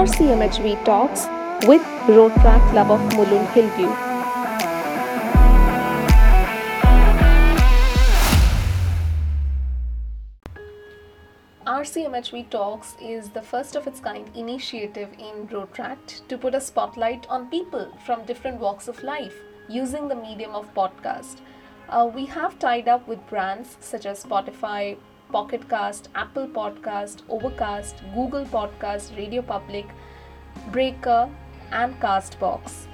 RCMHV Talks with Rotaract Club of Hillview. RCMHV Talks is the first of its kind initiative in Rotaract to put a spotlight on people from different walks of life using the medium of podcast. Uh, we have tied up with brands such as Spotify, Pocket Cast, Apple Podcast, Overcast, Google Podcast, Radio Public, Breaker, and Castbox.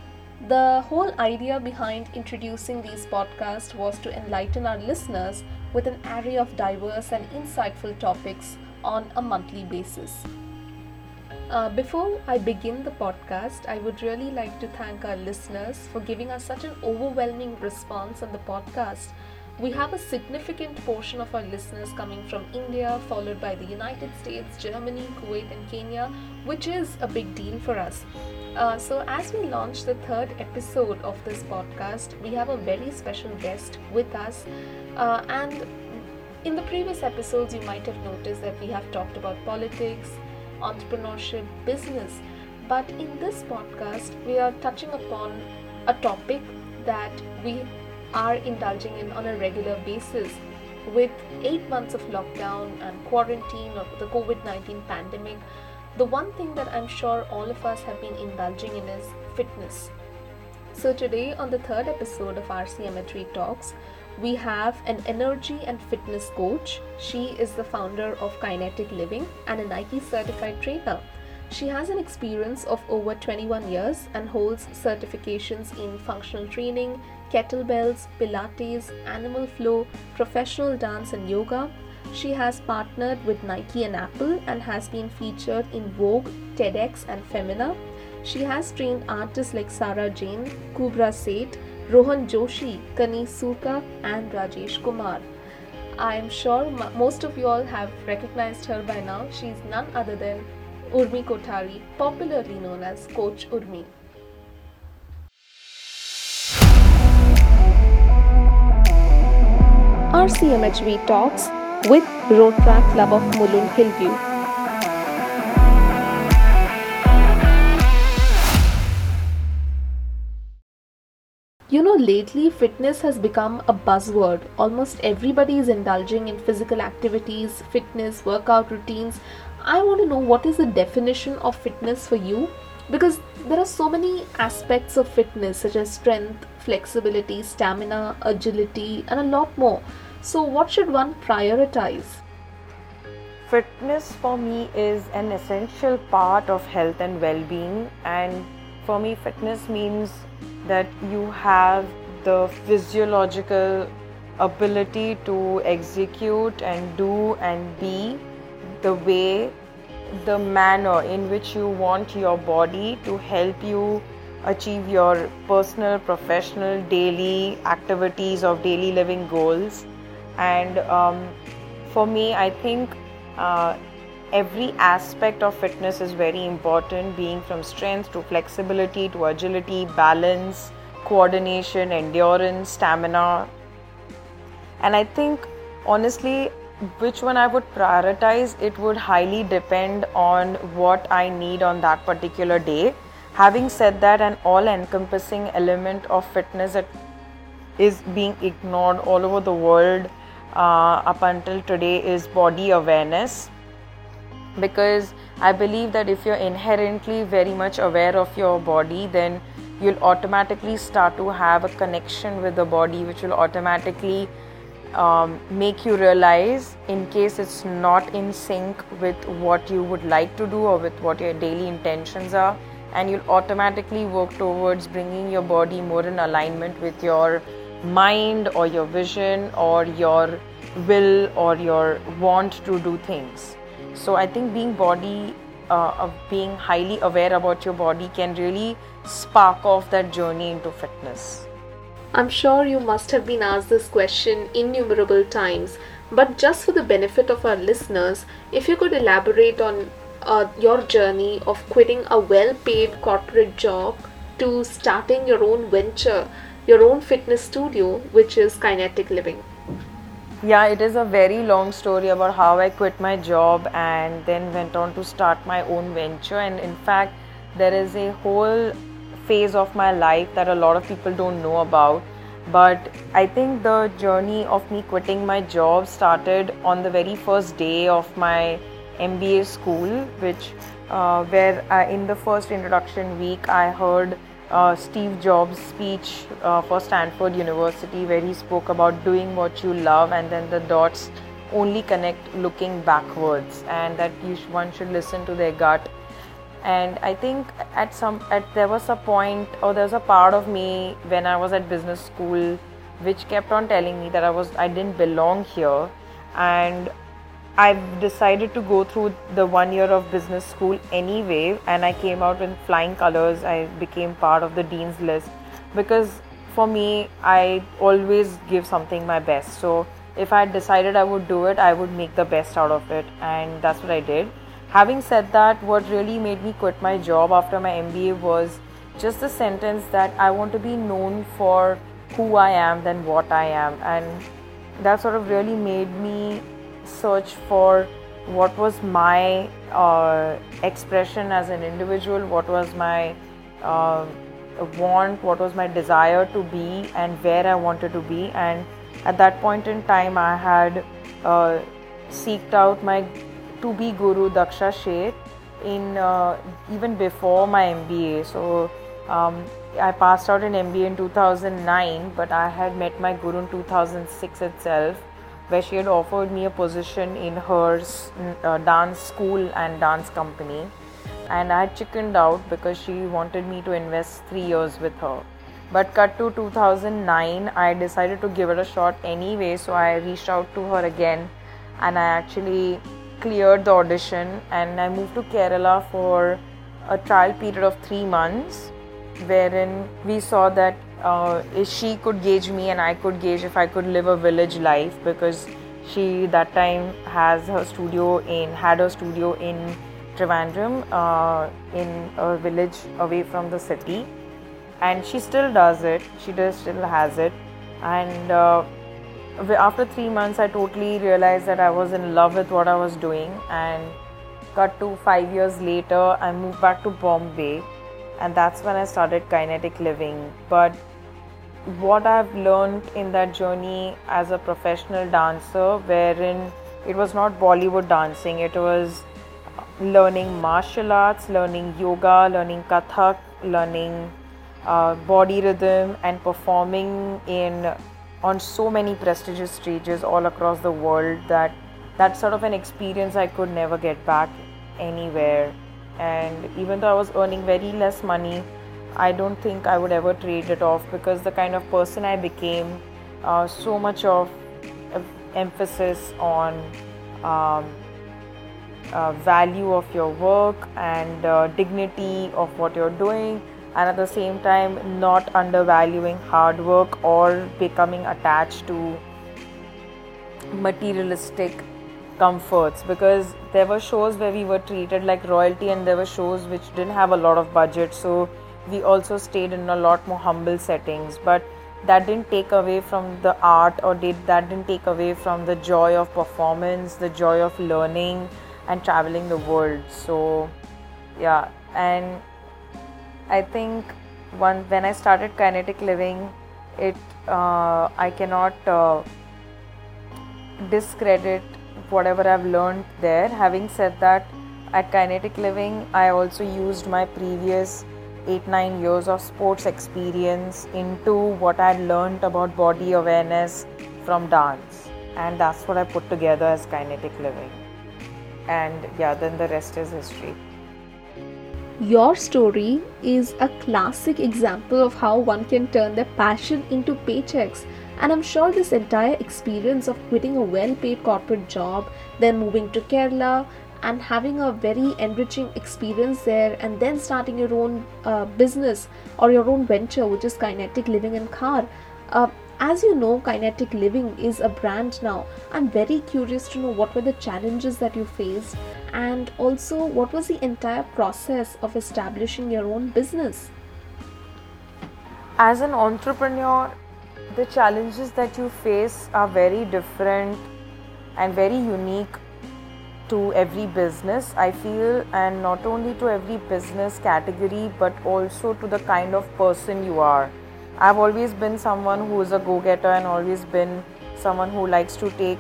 The whole idea behind introducing these podcasts was to enlighten our listeners with an array of diverse and insightful topics on a monthly basis. Uh, before I begin the podcast, I would really like to thank our listeners for giving us such an overwhelming response on the podcast. We have a significant portion of our listeners coming from India, followed by the United States, Germany, Kuwait, and Kenya, which is a big deal for us. Uh, so, as we launch the third episode of this podcast, we have a very special guest with us. Uh, and in the previous episodes, you might have noticed that we have talked about politics, entrepreneurship, business. But in this podcast, we are touching upon a topic that we are indulging in on a regular basis. With eight months of lockdown and quarantine of the COVID 19 pandemic, the one thing that I'm sure all of us have been indulging in is fitness. So, today, on the third episode of RCMHV Talks, we have an energy and fitness coach. She is the founder of Kinetic Living and a Nike certified trainer. She has an experience of over 21 years and holds certifications in functional training, kettlebells, Pilates, animal flow, professional dance, and yoga. She has partnered with Nike and Apple and has been featured in Vogue, TEDx, and Femina. She has trained artists like Sarah Jane, Kubra Sait, Rohan Joshi, Kani Surka, and Rajesh Kumar. I am sure most of you all have recognized her by now. She is none other than Urmi Kothari, popularly known as Coach Urmi. RCMHV Talks with Road Track Club of Mulund Hillview. You know, lately fitness has become a buzzword. Almost everybody is indulging in physical activities, fitness, workout routines. I want to know what is the definition of fitness for you because there are so many aspects of fitness such as strength, flexibility, stamina, agility, and a lot more. So, what should one prioritize? Fitness for me is an essential part of health and well being, and for me, fitness means that you have the physiological ability to execute and do and be the way, the manner in which you want your body to help you achieve your personal, professional, daily activities of daily living goals. And um, for me, I think uh, every aspect of fitness is very important, being from strength to flexibility to agility, balance, coordination, endurance, stamina. And I think honestly, which one I would prioritize, it would highly depend on what I need on that particular day. Having said that, an all encompassing element of fitness is being ignored all over the world uh, up until today is body awareness because I believe that if you're inherently very much aware of your body, then you'll automatically start to have a connection with the body, which will automatically um, make you realize in case it's not in sync with what you would like to do or with what your daily intentions are. And you'll automatically work towards bringing your body more in alignment with your mind or your vision or your will or your want to do things. So I think being body, uh, of being highly aware about your body can really spark off that journey into fitness. I'm sure you must have been asked this question innumerable times, but just for the benefit of our listeners, if you could elaborate on uh, your journey of quitting a well paid corporate job to starting your own venture, your own fitness studio, which is Kinetic Living. Yeah, it is a very long story about how I quit my job and then went on to start my own venture. And in fact, there is a whole phase of my life that a lot of people don't know about. But I think the journey of me quitting my job started on the very first day of my MBA school, which uh, where I, in the first introduction week I heard uh, Steve Jobs' speech uh, for Stanford University, where he spoke about doing what you love and then the dots only connect looking backwards, and that you sh- one should listen to their gut. And I think at some at there was a point or there was a part of me when I was at business school which kept on telling me that I was I didn't belong here, and I've decided to go through the one year of business school anyway, and I came out in flying colors. I became part of the dean's list because for me, I always give something my best. So if I decided I would do it, I would make the best out of it, and that's what I did. Having said that, what really made me quit my job after my MBA was just the sentence that I want to be known for who I am than what I am, and that sort of really made me search for what was my uh, expression as an individual, what was my uh, want, what was my desire to be, and where I wanted to be. And at that point in time, I had uh, seeked out my to be guru Daksha Sheth in uh, even before my MBA. So um, I passed out in MBA in 2009, but I had met my guru in 2006 itself where she had offered me a position in her uh, dance school and dance company. And I had chickened out because she wanted me to invest three years with her. But cut to 2009, I decided to give it a shot anyway, so I reached out to her again and I actually cleared the audition and I moved to Kerala for a trial period of three months wherein we saw that uh, she could gauge me and I could gauge if I could live a village life because she that time has her studio in had her studio in Trivandrum uh, in a village away from the city. And she still does it. She does still has it. And uh, after three months I totally realized that I was in love with what I was doing and cut to five years later I moved back to Bombay. And that's when I started kinetic living. But what I've learned in that journey as a professional dancer, wherein it was not Bollywood dancing, it was learning martial arts, learning yoga, learning Kathak, learning uh, body rhythm, and performing in on so many prestigious stages all across the world that that sort of an experience I could never get back anywhere. And even though I was earning very less money, I don't think I would ever trade it off because the kind of person I became, uh, so much of emphasis on um, uh, value of your work and uh, dignity of what you're doing, and at the same time, not undervaluing hard work or becoming attached to materialistic comforts because there were shows where we were treated like royalty and there were shows which didn't have a lot of budget. So we also stayed in a lot more humble settings but that didn't take away from the art or did that didn't take away from the joy of performance the joy of learning and traveling the world so yeah and i think one when i started kinetic living it uh, i cannot uh, discredit whatever I've learned there. Having said that, at Kinetic Living, I also used my previous 8 9 years of sports experience into what I learned about body awareness from dance. And that's what I put together as Kinetic Living. And yeah, then the rest is history. Your story is a classic example of how one can turn their passion into paychecks and I'm sure this entire experience of quitting a well paid corporate job, then moving to Kerala, and having a very enriching experience there, and then starting your own uh, business or your own venture, which is Kinetic Living and Car. Uh, as you know, Kinetic Living is a brand now. I'm very curious to know what were the challenges that you faced and also what was the entire process of establishing your own business. As an entrepreneur, the challenges that you face are very different and very unique to every business, I feel, and not only to every business category, but also to the kind of person you are. I've always been someone who is a go getter and always been someone who likes to take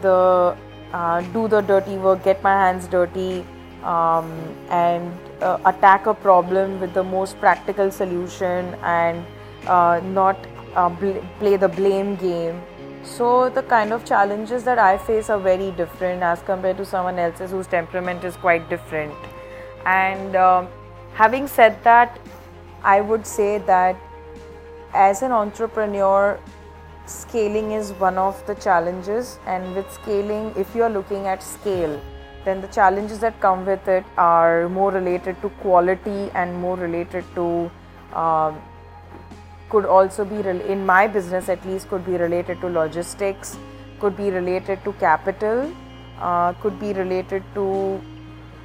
the uh, do the dirty work, get my hands dirty, um, and uh, attack a problem with the most practical solution and uh, not uh, bl- play the blame game. So, the kind of challenges that I face are very different as compared to someone else's whose temperament is quite different. And um, having said that, I would say that as an entrepreneur, scaling is one of the challenges. And with scaling, if you are looking at scale, then the challenges that come with it are more related to quality and more related to um, could also be in my business at least could be related to logistics could be related to capital uh, could be related to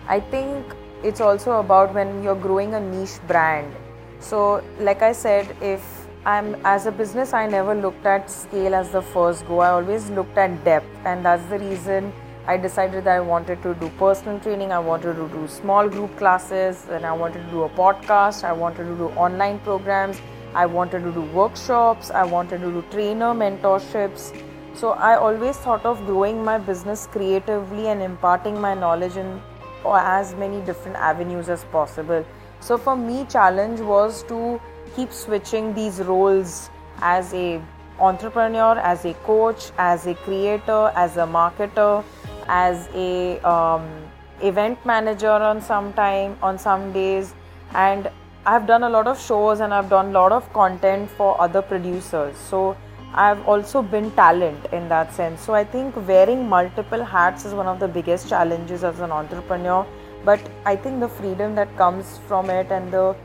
i think it's also about when you're growing a niche brand. So like i said if i'm as a business i never looked at scale as the first go i always looked at depth and that's the reason I decided that I wanted to do personal training, I wanted to do small group classes, and I wanted to do a podcast, I wanted to do online programs, I wanted to do workshops, I wanted to do trainer mentorships. So I always thought of growing my business creatively and imparting my knowledge in as many different avenues as possible. So for me challenge was to keep switching these roles as a entrepreneur, as a coach, as a creator, as a marketer, as a um, event manager on some time on some days and I've done a lot of shows and I've done a lot of content for other producers. So I've also been talent in that sense. So I think wearing multiple hats is one of the biggest challenges as an entrepreneur. But I think the freedom that comes from it and the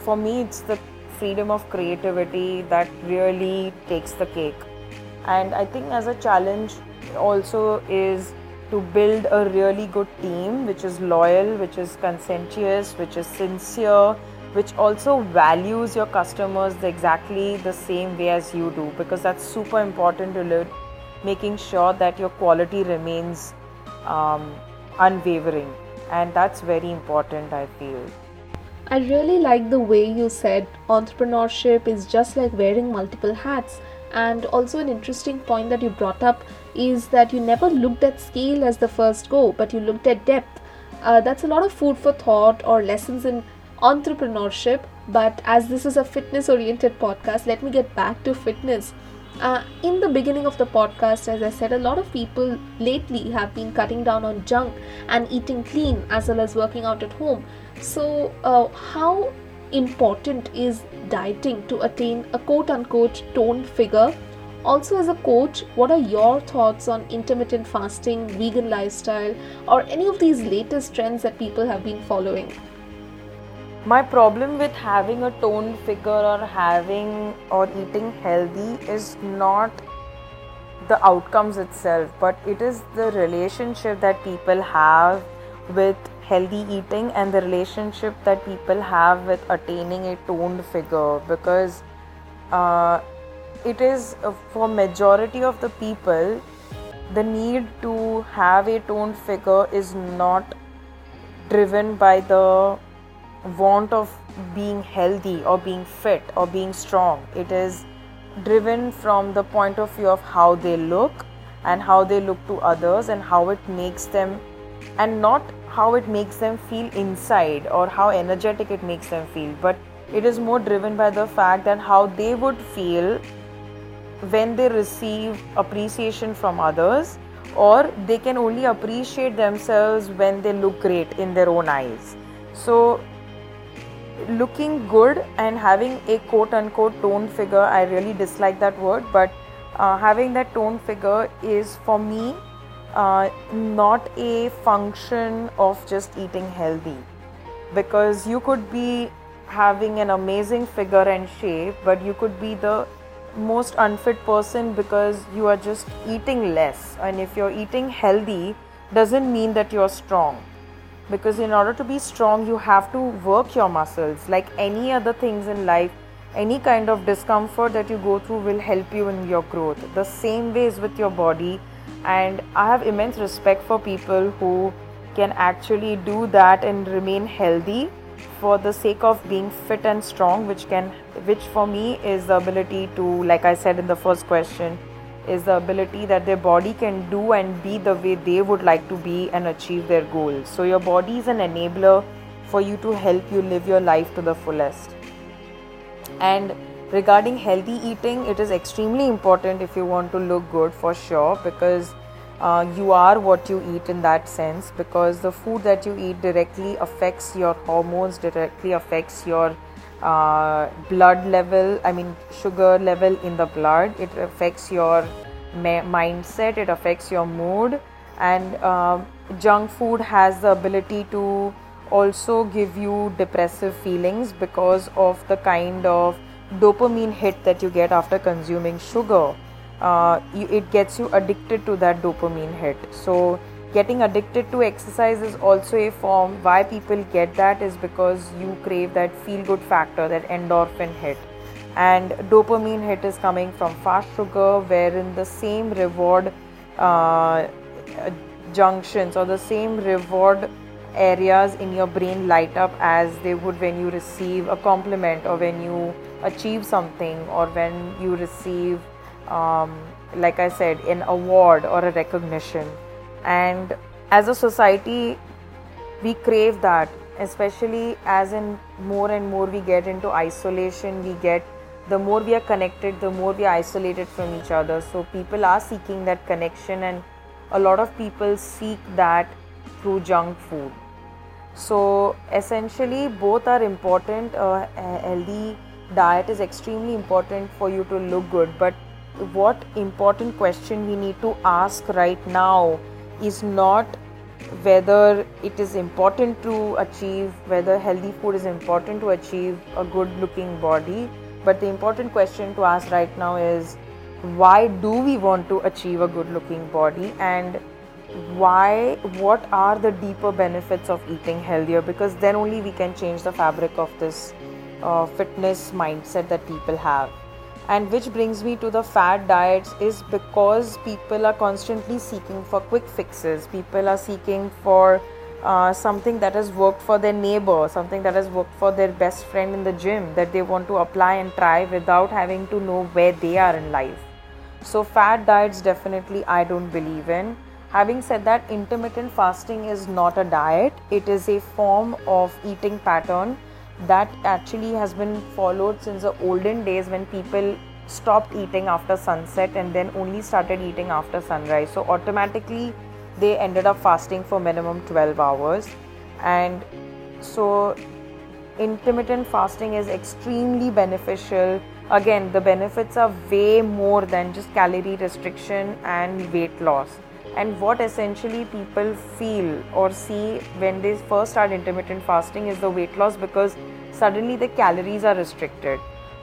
for me it's the freedom of creativity that really takes the cake. And I think as a challenge also is to build a really good team which is loyal, which is conscientious, which is sincere, which also values your customers exactly the same way as you do because that's super important to making sure that your quality remains um, unwavering. And that's very important i feel. I really like the way you said entrepreneurship is just like wearing multiple hats. And also an interesting point that you brought up is that you never looked at scale as the first go but you looked at depth. Uh, that's a lot of food for thought or lessons in entrepreneurship. But as this is a fitness oriented podcast, let me get back to fitness. Uh, in the beginning of the podcast, as I said, a lot of people lately have been cutting down on junk and eating clean as well as working out at home. So, uh, how important is dieting to attain a quote unquote toned figure? Also, as a coach, what are your thoughts on intermittent fasting, vegan lifestyle, or any of these latest trends that people have been following? My problem with having a toned figure or having or eating healthy is not the outcomes itself but it is the relationship that people have with healthy eating and the relationship that people have with attaining a toned figure because uh, it is uh, for majority of the people the need to have a toned figure is not driven by the want of being healthy or being fit or being strong. It is driven from the point of view of how they look and how they look to others and how it makes them, and not how it makes them feel inside or how energetic it makes them feel, but it is more driven by the fact that how they would feel when they receive appreciation from others or they can only appreciate themselves when they look great in their own eyes. So looking good and having a quote unquote toned figure, I really dislike that word, but uh, having that toned figure is for me uh, not a function of just eating healthy because you could be having an amazing figure and shape, but you could be the most unfit person because you are just eating less. And if you're eating healthy, doesn't mean that you're strong because in order to be strong you have to work your muscles like any other things in life any kind of discomfort that you go through will help you in your growth. The same way is with your body, and I have immense respect for people who can actually do that and remain healthy for the sake of being fit and strong which can which for me is the ability to like i said in the first question is the ability that their body can do and be the way they would like to be and achieve their goals. So your body is an enabler for you to help you live your life to the fullest. And regarding healthy eating it is extremely important if you want to look good for sure because uh, you are what you eat in that sense because the food that you eat directly affects your hormones directly affects your uh, blood level i mean sugar level in the blood. It affects your ma- mindset it affects your mood. And uh, junk food has the ability to also give you depressive feelings because of the kind of dopamine hit that you get after consuming sugar. Uh, you, it gets you addicted to that dopamine hit. So getting addicted to exercise is also a form why people get that is because you crave that feel good factor that endorphin hit and dopamine hit is coming from fast sugar wherein the same reward uh, junctions or the same reward areas in your brain light up as they would when you receive a compliment or when you achieve something or when you receive um, like I said, an award or a recognition. And as a society, we crave that, especially as in more and more we get into isolation, we get the more we are connected, the more we are isolated from each other. So people are seeking that connection, and a lot of people seek that through junk food. So essentially, both are important. Uh, healthy diet is extremely important for you to look good, but what important question we need to ask right now is not whether it is important to achieve whether healthy food is important to achieve a good looking body. But the important question to ask right now is why do we want to achieve a good looking body? And why what are the deeper benefits of eating healthier? Because then only we can change the fabric of this uh, fitness mindset that people have and which brings me to the fad diets is because people are constantly seeking for quick fixes. People are seeking for uh, something that has worked for their neighbor something that has worked for their best friend in the gym that they want to apply and try without having to know where they are in life. So fad diets definitely i don't believe in. Having said that intermittent fasting is not a diet. It is a form of eating pattern that actually has been followed since the olden days when people stopped eating after sunset and then only started eating after sunrise. So automatically they ended up fasting for minimum 12 hours. And so intermittent fasting is extremely beneficial. Again the benefits are way more than just calorie restriction and weight loss and what essentially people feel or see when they first start intermittent fasting is the weight loss because suddenly the calories are restricted.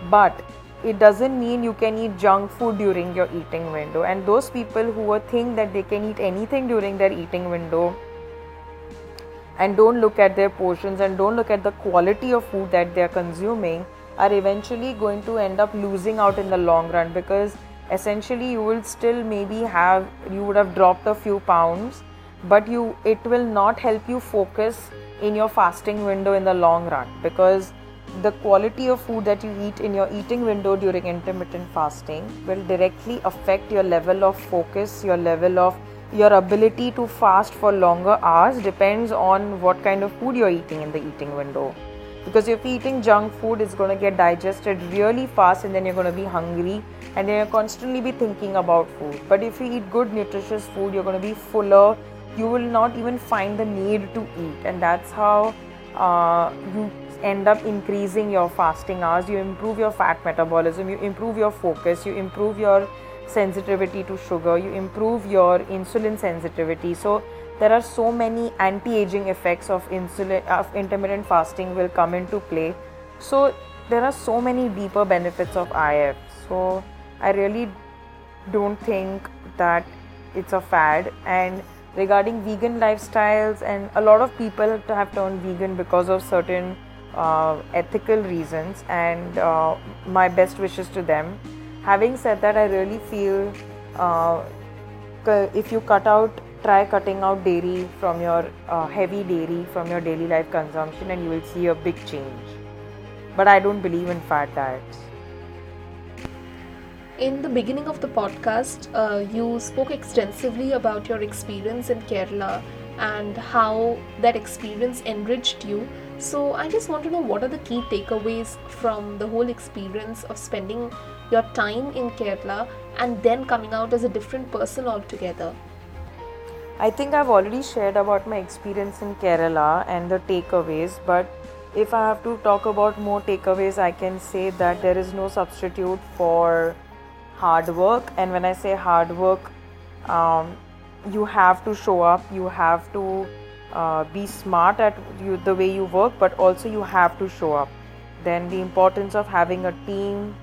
But it doesn't mean you can eat junk food during your eating window. And those people who think that they can eat anything during their eating window and don't look at their portions and don't look at the quality of food that they are consuming are eventually going to end up losing out in the long run because essentially you will still maybe have you would have dropped a few pounds but you it will not help you focus in your fasting window in the long run because the quality of food that you eat in your eating window during intermittent fasting will directly affect your level of focus your level of your ability to fast for longer hours depends on what kind of food you're eating in the eating window. Because if you're eating junk food it's going to get digested really fast and then you're going to be hungry and you're constantly be thinking about food. But if you eat good nutritious food you're going to be fuller. You will not even find the need to eat. And that's how uh, you end up increasing your fasting hours. You improve your fat metabolism. You improve your focus. You improve your sensitivity to sugar. You improve your insulin sensitivity. So there are so many anti-aging effects of insulin of intermittent fasting will come into play. So there are so many deeper benefits of if so i really don't think that it's a fad and regarding vegan lifestyles and a lot of people have turned vegan because of certain uh, ethical reasons, and uh, my best wishes to them. Having said that, I really feel uh, if you cut out, try cutting out dairy from your uh, heavy dairy from your daily life consumption, and you will see a big change. But I don't believe in fat diets. In the beginning of the podcast, uh, you spoke extensively about your experience in Kerala and how that experience enriched you. So, I just want to know what are the key takeaways from the whole experience of spending your time in Kerala and then coming out as a different person altogether? I think I've already shared about my experience in Kerala and the takeaways, but if I have to talk about more takeaways, I can say that there is no substitute for hard work. And when i say hard work um, you have to show up you have to uh, be smart at you, the way you work but also you have to show up. Then the importance of having a team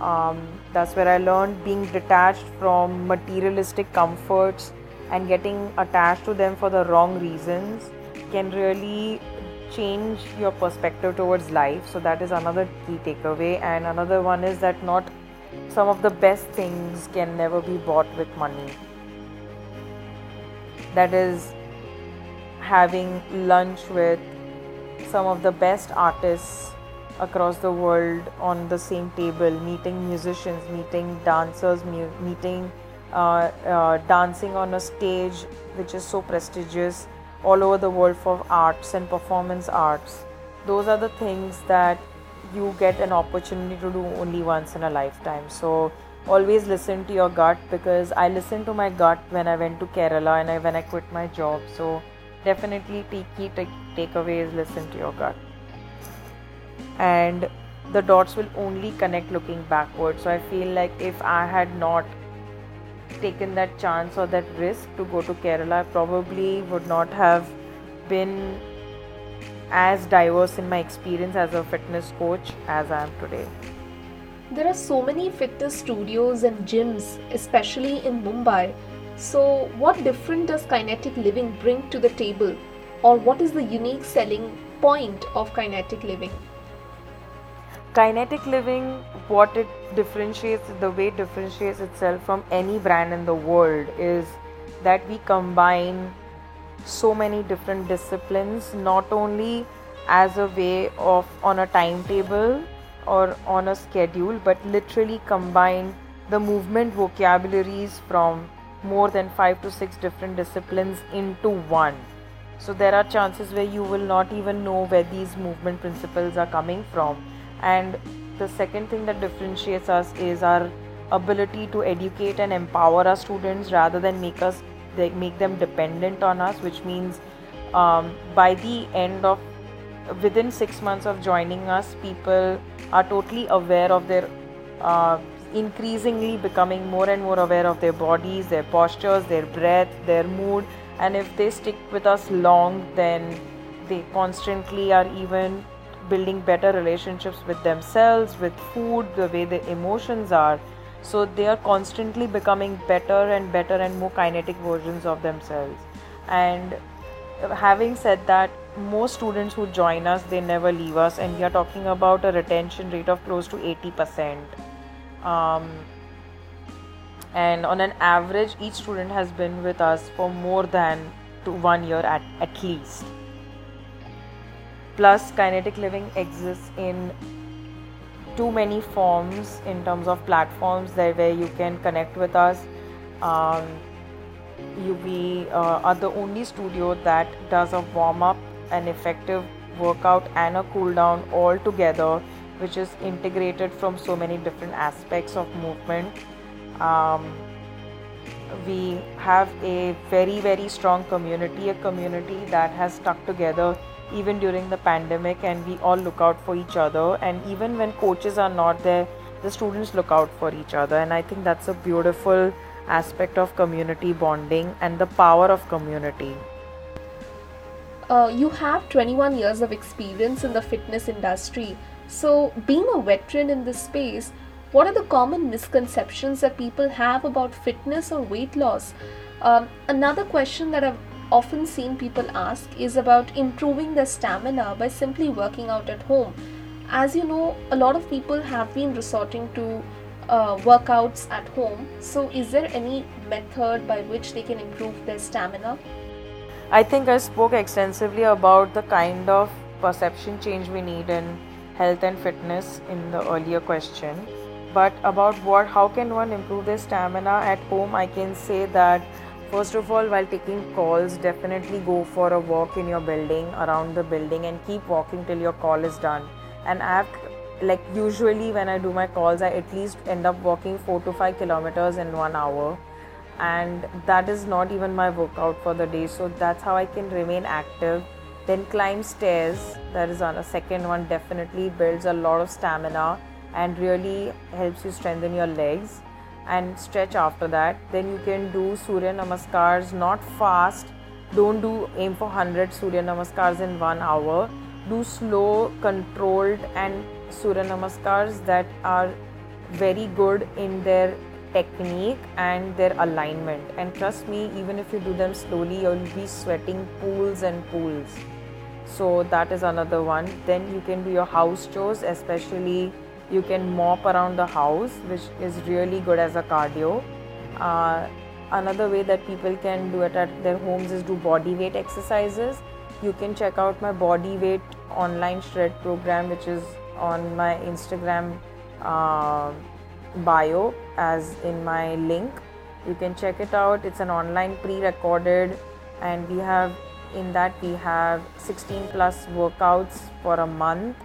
um, that's where i learned being detached from materialistic comforts and getting attached to them for the wrong reasons can really change your perspective towards life. So that is another key takeaway. And another one is that not some of the best things can never be bought with money. That is having lunch with some of the best artists across the world on the same table, meeting musicians, meeting dancers, mu- meeting uh, uh, dancing on a stage which is so prestigious all over the world for arts and performance arts. Those are the things that you get an opportunity to do only once in a lifetime. So always listen to your gut because I listened to my gut when I went to Kerala and I, when I quit my job. So definitely key take, takeaways listen to your gut. And the dots will only connect looking backward. So I feel like if I had not taken that chance or that risk to go to Kerala, I probably would not have been as diverse in my experience as a fitness coach as I am today. There are so many fitness studios and gyms, especially in Mumbai. So, what different does kinetic living bring to the table, or what is the unique selling point of kinetic living? Kinetic living, what it differentiates, the way it differentiates itself from any brand in the world is that we combine so many different disciplines not only as a way of on a timetable or on a schedule but literally combine the movement vocabularies from more than 5 to 6 different disciplines into one. So there are chances where you will not even know where these movement principles are coming from. And the second thing that differentiates us is our ability to educate and empower our students rather than make us they make them dependent on us which means um, by the end of within six months of joining us people are totally aware of their uh, increasingly becoming more and more aware of their bodies their postures their breath their mood. And if they stick with us long then they constantly are even building better relationships with themselves with food the way their emotions are so they are constantly becoming better and better and more kinetic versions of themselves. And having said that most students who join us they never leave us. And we are talking about a retention rate of close to 80% um, and on an average each student has been with us for more than to one year at, at least. Plus kinetic living exists in too many forms in terms of platforms there where you can connect with us. Um, you we uh, are the only studio that does a warm up, an effective workout, and a cool down all together, which is integrated from so many different aspects of movement. Um, we have a very very strong community, a community that has stuck together even during the pandemic and we all look out for each other. And even when coaches are not there the students look out for each other. And i think that's a beautiful aspect of community bonding and the power of community. Uh, you have 21 years of experience in the fitness industry. So being a veteran in this space what are the common misconceptions that people have about fitness or weight loss? Um, another question that i've often seen people ask is about improving their stamina by simply working out at home. As you know, a lot of people have been resorting to uh, workouts at home. So, is there any method by which they can improve their stamina? I think I spoke extensively about the kind of perception change we need in health and fitness in the earlier question. But about what, how can one improve their stamina at home? I can say that first of all, while taking calls, definitely go for a walk in your building, around the building, and keep walking till your call is done. And I have like usually when I do my calls, I at least end up walking four to five kilometers in one hour, and that is not even my workout for the day. So that's how I can remain active. Then climb stairs. That is on a second one. Definitely builds a lot of stamina and really helps you strengthen your legs and stretch after that. Then you can do Surya Namaskars, not fast. Don't do aim for 100 Surya Namaskars in one hour. Do slow, controlled, and Surya Namaskars that are very good in their technique and their alignment. And trust me, even if you do them slowly, you'll be sweating pools and pools. So, that is another one. Then you can do your house chores, especially you can mop around the house, which is really good as a cardio. Uh, another way that people can do it at their homes is do body weight exercises. You can check out my body weight online shred program, which is on my Instagram uh, bio as in my link. You can check it out. It's an online pre-recorded, and we have in that we have 16 plus workouts for a month,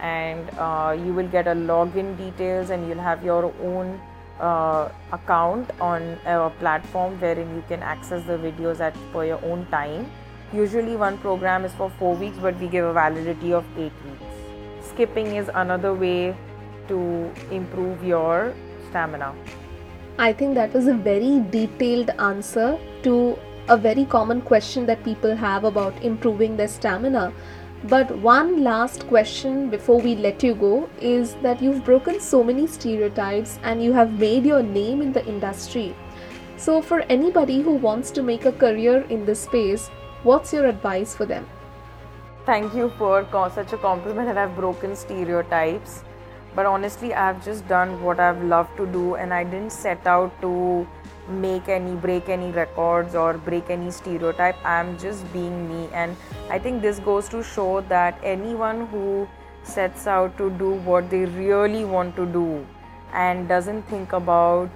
and uh, you will get a login details, and you'll have your own uh, account on a platform wherein you can access the videos at for your own time. Usually, one program is for four weeks, but we give a validity of eight weeks skipping is another way to improve your stamina. I think that was a very detailed answer to a very common question that people have about improving their stamina. But one last question before we let you go is that you've broken so many stereotypes and you have made your name in the industry. So, for anybody who wants to make a career in this space, what's your advice for them? thank you for such a compliment that I've broken stereotypes. But honestly, I've just done what I've loved to do, and I didn't set out to make any break any records or break any stereotype. I'm just being me, and I think this goes to show that anyone who sets out to do what they really want to do and doesn't think about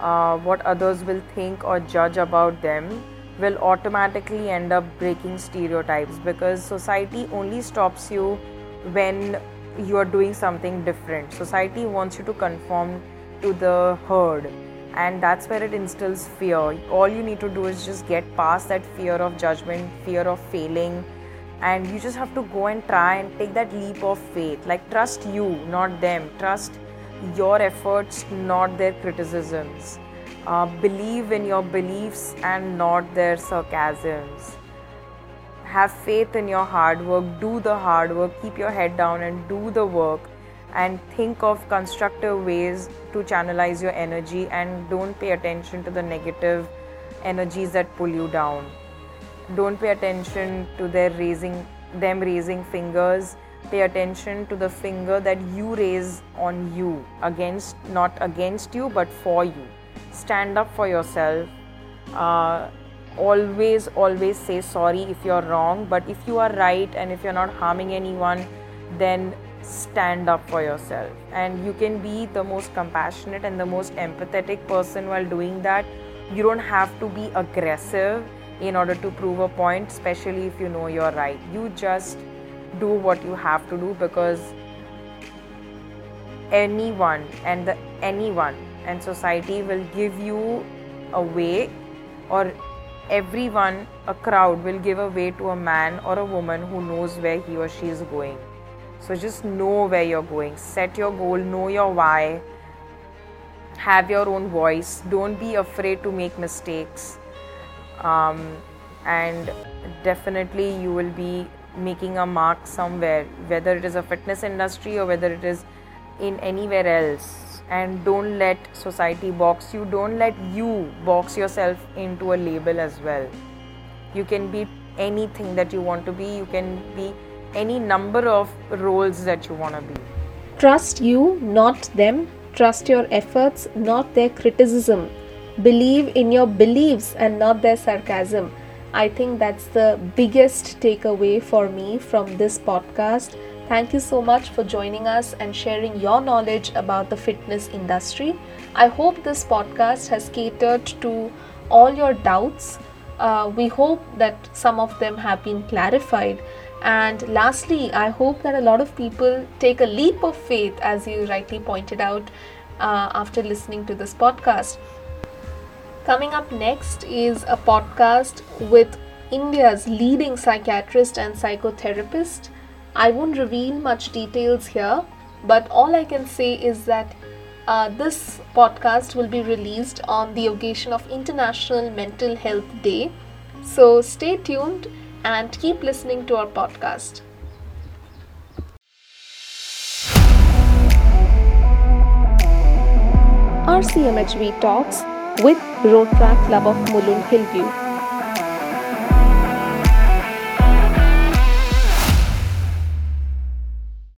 uh, what others will think or judge about them will automatically end up breaking stereotypes because society only stops you when you are doing something different. Society wants you to conform to the herd, and that's where it instills fear. All you need to do is just get past that fear of judgment, fear of failing, and you just have to go and try and take that leap of faith. Like, trust you, not them. Trust your efforts, not their criticisms uh, believe in your beliefs and not their sarcasms. Have faith in your hard work, do the hard work, keep your head down and do the work, and think of constructive ways to channelize your energy and don't pay attention to the negative energies that pull you down. Don't pay attention to their raising them raising fingers. Pay attention to the finger that you raise on you against not against you but for you. Stand up for yourself. Uh, always always say sorry if you're wrong but if you are right and if you're not harming anyone then stand up for yourself. And you can be the most compassionate and the most empathetic person while doing that. You don't have to be aggressive in order to prove a point especially if you know you're right. You just do what you have to do because anyone and the anyone and society will give you a way or everyone a crowd will give a way to a man or a woman who knows where he or she is going so just know where you're going. Set your goal know your why. Have your own voice. Don't be afraid to make mistakes. Um, and definitely you will be making a mark somewhere whether it is a fitness industry or whether it is in anywhere else. And don't let society box you. Don't let you box yourself into a label as well. You can be anything that you want to be. You can be any number of roles that you want to be. Trust you, not them. Trust your efforts, not their criticism. Believe in your beliefs and not their sarcasm. I think that's the biggest takeaway for me from this podcast. Thank you so much for joining us and sharing your knowledge about the fitness industry. I hope this podcast has catered to all your doubts. Uh, we hope that some of them have been clarified. And lastly, I hope that a lot of people take a leap of faith, as you rightly pointed out, uh, after listening to this podcast. Coming up next is a podcast with India's leading psychiatrist and psychotherapist. I won't reveal much details here, but all I can say is that uh, this podcast will be released on the occasion of International Mental Health Day. So stay tuned and keep listening to our podcast. RCMHV Talks with Rotaract Club of Mulund Hillview.